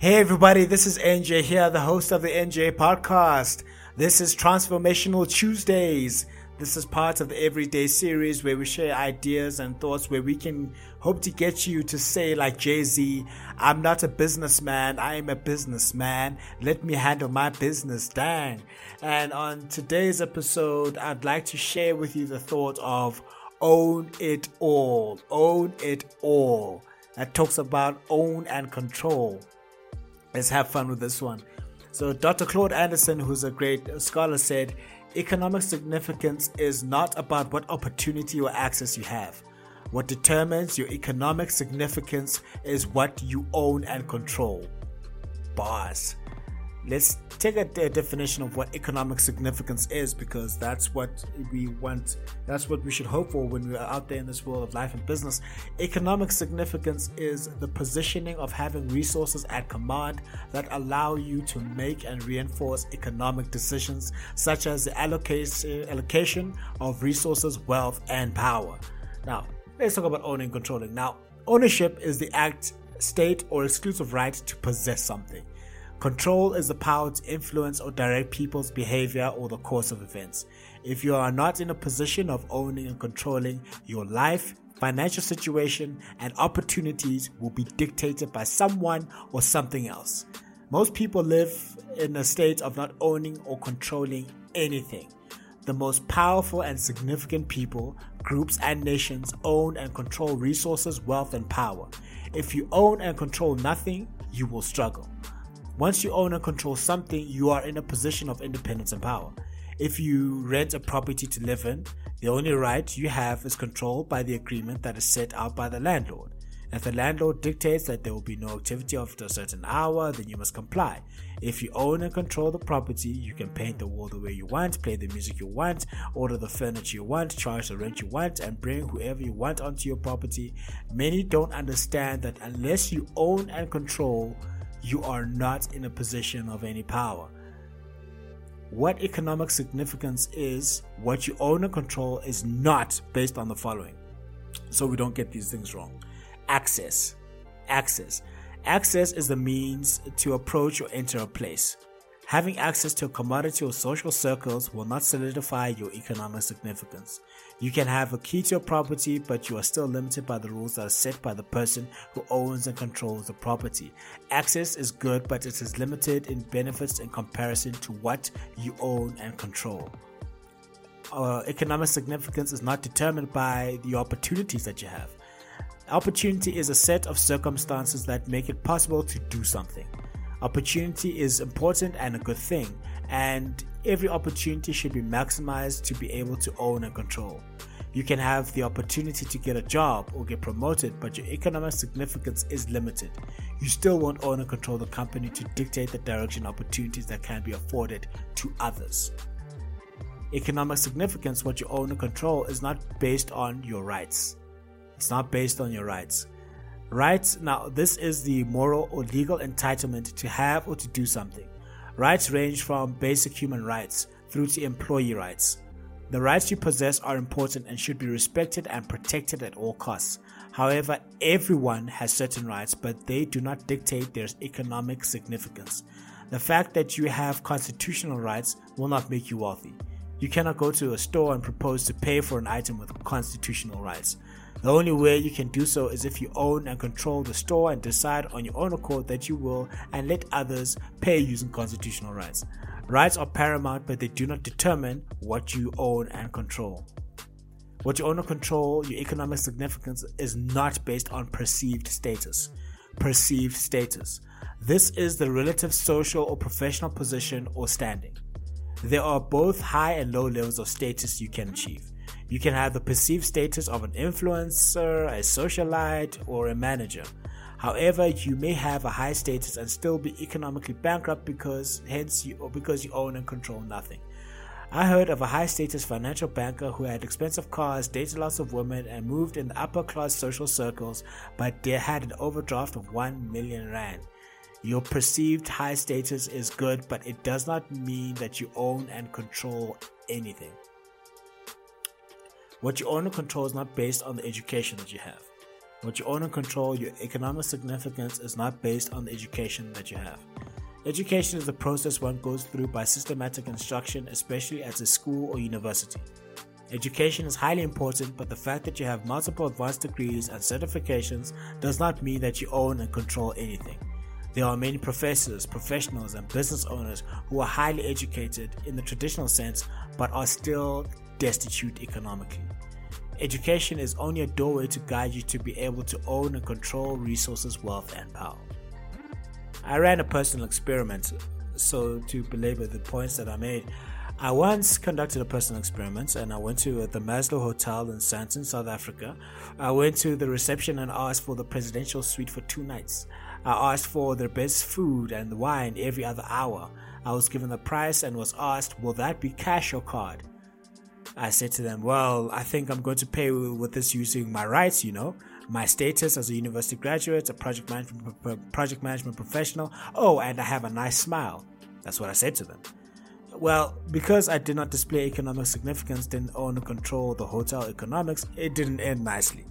Hey everybody, this is NJ here, the host of the NJ podcast. This is Transformational Tuesdays. This is part of the everyday series where we share ideas and thoughts where we can hope to get you to say like Jay-Z, I'm not a businessman, I am a businessman. Let me handle my business, dang. And on today's episode, I'd like to share with you the thought of own it all. Own it all. That talks about own and control. Let's have fun with this one. So, Dr. Claude Anderson, who's a great scholar, said economic significance is not about what opportunity or access you have. What determines your economic significance is what you own and control. Boss let's take a, a, definition of what economic significance is because that's what we want that's what we should hope for when we are out there in this world of life and business. Economic significance is the positioning of having resources at command that allow you to make and reinforce economic decisions such as the allocation allocation of resources wealth and power. Now let's talk about owning and controlling. Now ownership is the act state or exclusive right to possess something Control is the power to influence or direct people's behavior or the course of events. If you are not in a position of owning and controlling your life, financial situation, and opportunities will be dictated by someone or something else. Most people live in a state of not owning or controlling anything. The most powerful and significant people, groups, and nations own and control resources, wealth, and power. If you own and control nothing, you will struggle. Once you own and control something, you are in a position of independence and power. If you rent a property to live in, the only right you have is controlled by the agreement that is set out by the landlord. If the landlord dictates that there will be no activity after a certain hour, then you must comply. If you own and control the property, you can paint the wall the way you want, play the music you want, order the furniture you want, charge the rent you want, and bring whoever you want onto your property. Many don't understand that unless you own and control you are not in a position of any power. What economic significance is, what you own and control, is not based on the following. So we don't get these things wrong. Access. Access. Access is the means to approach or enter a place. Having access to a commodity or social circles will not solidify your economic significance. You can have a key to a property, but you are still limited by the rules that are set by the person who owns and controls the property. Access is good, but it is limited in benefits in comparison to what you own and control. Uh, economic significance is not determined by the opportunities that you have. Opportunity is a set of circumstances that make it possible to do something. Opportunity is important and a good thing, and every opportunity should be maximized to be able to own and control. You can have the opportunity to get a job or get promoted, but your economic significance is limited. You still won't own and control the company to dictate the direction opportunities that can be afforded to others. Economic significance, what you own and control, is not based on your rights. It's not based on your rights. Rights, now, this is the moral or legal entitlement to have or to do something. Rights range from basic human rights through to employee rights. The rights you possess are important and should be respected and protected at all costs. However, everyone has certain rights, but they do not dictate their economic significance. The fact that you have constitutional rights will not make you wealthy. You cannot go to a store and propose to pay for an item with constitutional rights. The only way you can do so is if you own and control the store and decide on your own accord that you will and let others pay using constitutional rights. Rights are paramount, but they do not determine what you own and control. What you own and control, your economic significance, is not based on perceived status. Perceived status. This is the relative social or professional position or standing. There are both high and low levels of status you can achieve. You can have the perceived status of an influencer, a socialite, or a manager. However, you may have a high status and still be economically bankrupt because hence you because you own and control nothing. I heard of a high status financial banker who had expensive cars, dated lots of women, and moved in the upper class social circles, but they had an overdraft of 1 million rand. Your perceived high status is good, but it does not mean that you own and control anything. What you own and control is not based on the education that you have. What you own and control, your economic significance is not based on the education that you have. Education is the process one goes through by systematic instruction, especially at a school or university. Education is highly important, but the fact that you have multiple advanced degrees and certifications does not mean that you own and control anything. There are many professors, professionals, and business owners who are highly educated in the traditional sense but are still destitute economically. Education is only a doorway to guide you to be able to own and control resources, wealth, and power. I ran a personal experiment, so to belabor the points that I made, I once conducted a personal experiment and I went to the Maslow Hotel in Sandton, South Africa. I went to the reception and asked for the presidential suite for two nights. I asked for the best food and wine every other hour. I was given the price and was asked, Will that be cash or card? I said to them, Well, I think I'm going to pay with this using my rights, you know, my status as a university graduate, a project management, project management professional. Oh, and I have a nice smile. That's what I said to them. Well, because I did not display economic significance, didn't own or control the hotel economics, it didn't end nicely.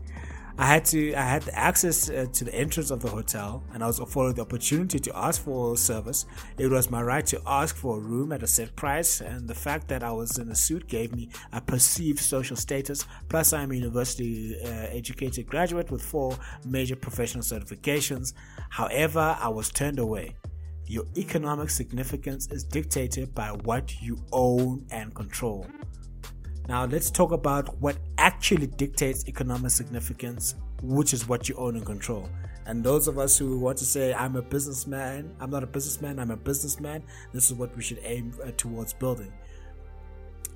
I had to I had access uh, to the entrance of the hotel and I was afforded the opportunity to ask for service. It was my right to ask for a room at a set price and the fact that I was in a suit gave me a perceived social status plus I'm a university uh, educated graduate with four major professional certifications. However, I was turned away. Your economic significance is dictated by what you own and control. Now, let's talk about what actually dictates economic significance, which is what you own and control. And those of us who want to say, I'm a businessman, I'm not a businessman, I'm a businessman, this is what we should aim uh, towards building.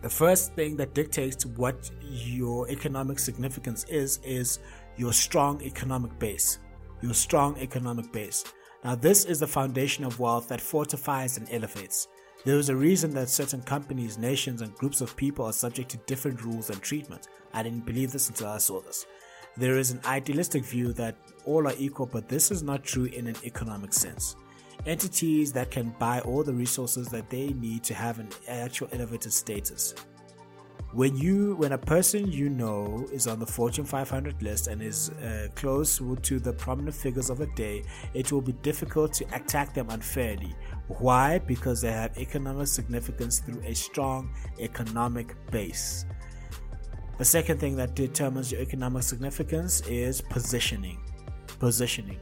The first thing that dictates what your economic significance is, is your strong economic base. Your strong economic base. Now, this is the foundation of wealth that fortifies and elevates. There is a reason that certain companies, nations, and groups of people are subject to different rules and treatment. I didn't believe this until I saw this. There is an idealistic view that all are equal, but this is not true in an economic sense. Entities that can buy all the resources that they need to have an actual elevated status when you when a person you know is on the fortune 500 list and is uh, close to the prominent figures of the day it will be difficult to attack them unfairly. Why? Because they have economic significance through a strong economic base. The second thing that determines your economic significance is positioning. Positioning.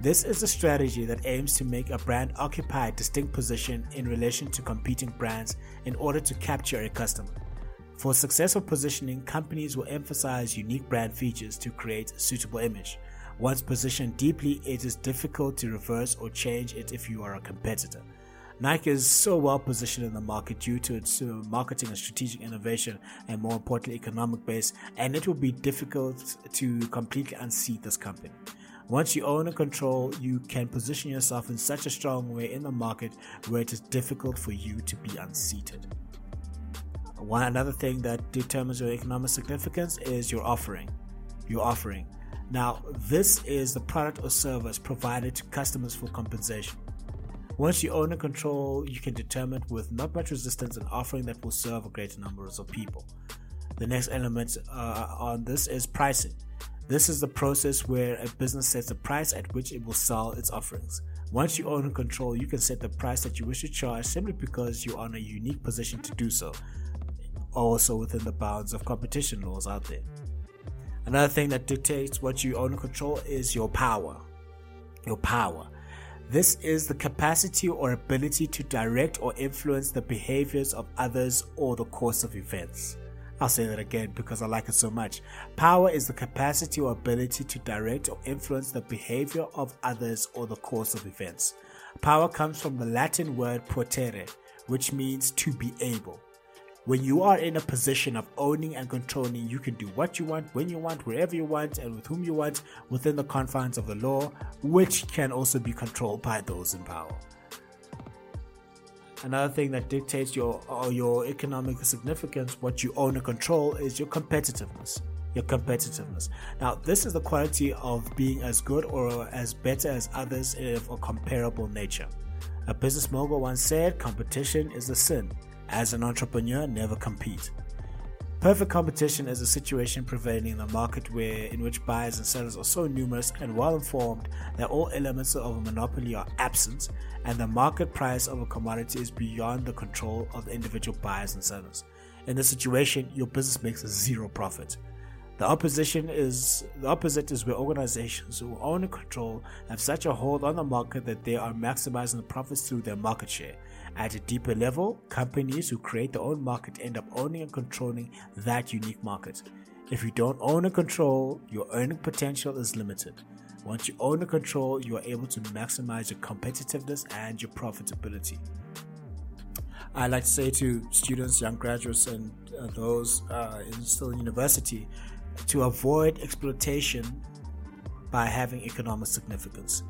This is a strategy that aims to make a brand occupy a distinct position in relation to competing brands in order to capture a customer for successful positioning, companies will emphasize unique brand features to create a suitable image. Once positioned deeply, it is difficult to reverse or change it if you are a competitor. Nike is so well positioned in the market due to its uh, marketing and strategic innovation and more importantly economic base and it will be difficult to completely unseat this company. Once you own and control, you can position yourself in such a strong way in the market where it is difficult for you to be unseated. One another thing that determines your economic significance is your offering. Your offering. Now, this is the product or service provided to customers for compensation. Once you own and control, you can determine with not much resistance an offering that will serve a greater number of people. The next element uh, on this is pricing. This is the process where a business sets a price at which it will sell its offerings. Once you own and control, you can set the price that you wish to charge simply because you're in a unique position to do so also within the bounds of competition laws out there. Another thing that dictates what you own and control is your power. Your power. This is the capacity or ability to direct or influence the behaviors of others or the course of events. I'll say that again because I like it so much. Power is the capacity or ability to direct or influence the behavior of others or the course of events. Power comes from the Latin word potere, which means to be able. When you are in a position of owning and controlling, you can do what you want, when you want, wherever you want, and with whom you want within the confines of the law, which can also be controlled by those in power. Another thing that dictates your your economic significance, what you own and control, is your competitiveness. Your competitiveness. Now, this is the quality of being as good or as better as others of a comparable nature. A business mogul once said, "Competition is a sin." As an entrepreneur, never compete. Perfect competition is a situation prevailing in a market where in which buyers and sellers are so numerous and well informed that all elements of a monopoly are absent and the market price of a commodity is beyond the control of the individual buyers and sellers. In this situation, your business makes a zero profit. The opposition is the opposite is where organizations who own and control have such a hold on the market that they are maximizing the profits through their market share. At a deeper level, companies who create their own market end up owning and controlling that unique market. If you don't own and control, your earning potential is limited. Once you own and control, you are able to maximize your competitiveness and your profitability. I like to say to students, young graduates, and uh, those uh, in still in university to avoid exploitation by having economic significance.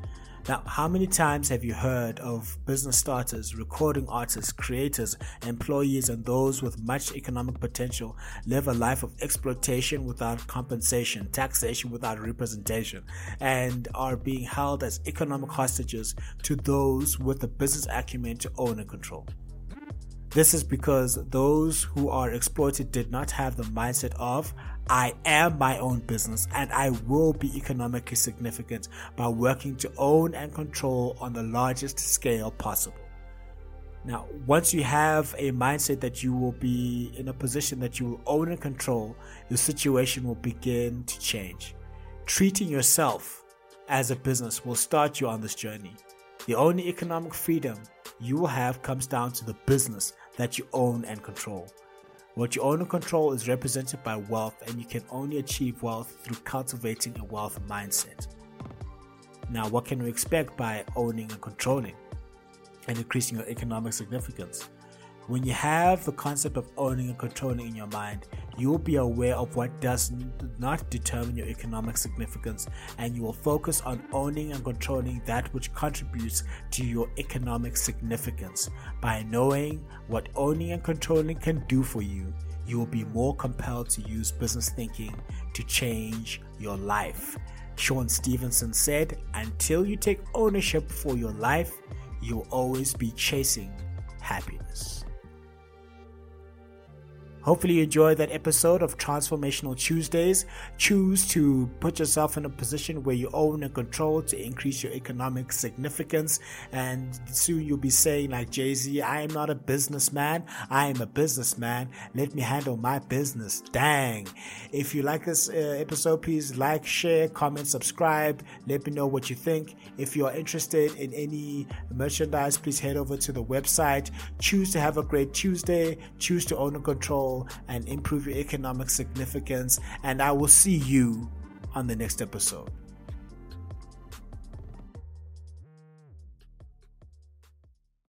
Now, how many times have you heard of business starters, recording artists, creators, employees, and those with much economic potential live a life of exploitation without compensation, taxation without representation, and are being held as economic hostages to those with the business acumen to own and control? This is because those who are exploited did not have the mindset of, I am my own business and I will be economically significant by working to own and control on the largest scale possible. Now, once you have a mindset that you will be in a position that you will own and control, your situation will begin to change. Treating yourself as a business will start you on this journey. The only economic freedom you will have comes down to the business that you own and control. What you own and control is represented by wealth, and you can only achieve wealth through cultivating a wealth mindset. Now, what can we expect by owning and controlling and increasing your economic significance? When you have the concept of owning and controlling in your mind, you will be aware of what does not determine your economic significance and you will focus on owning and controlling that which contributes to your economic significance. By knowing what owning and controlling can do for you, you will be more compelled to use business thinking to change your life. Sean Stephenson said, Until you take ownership for your life, you will always be chasing happiness. Hopefully, you enjoyed that episode of Transformational Tuesdays. Choose to put yourself in a position where you own and control to increase your economic significance. And soon you'll be saying, like Jay Z, I am not a businessman, I am a businessman. Let me handle my business. Dang. If you like this uh, episode, please like, share, comment, subscribe. Let me know what you think. If you are interested in any merchandise, please head over to the website. Choose to have a great Tuesday. Choose to own and control and improve your economic significance. And I will see you on the next episode.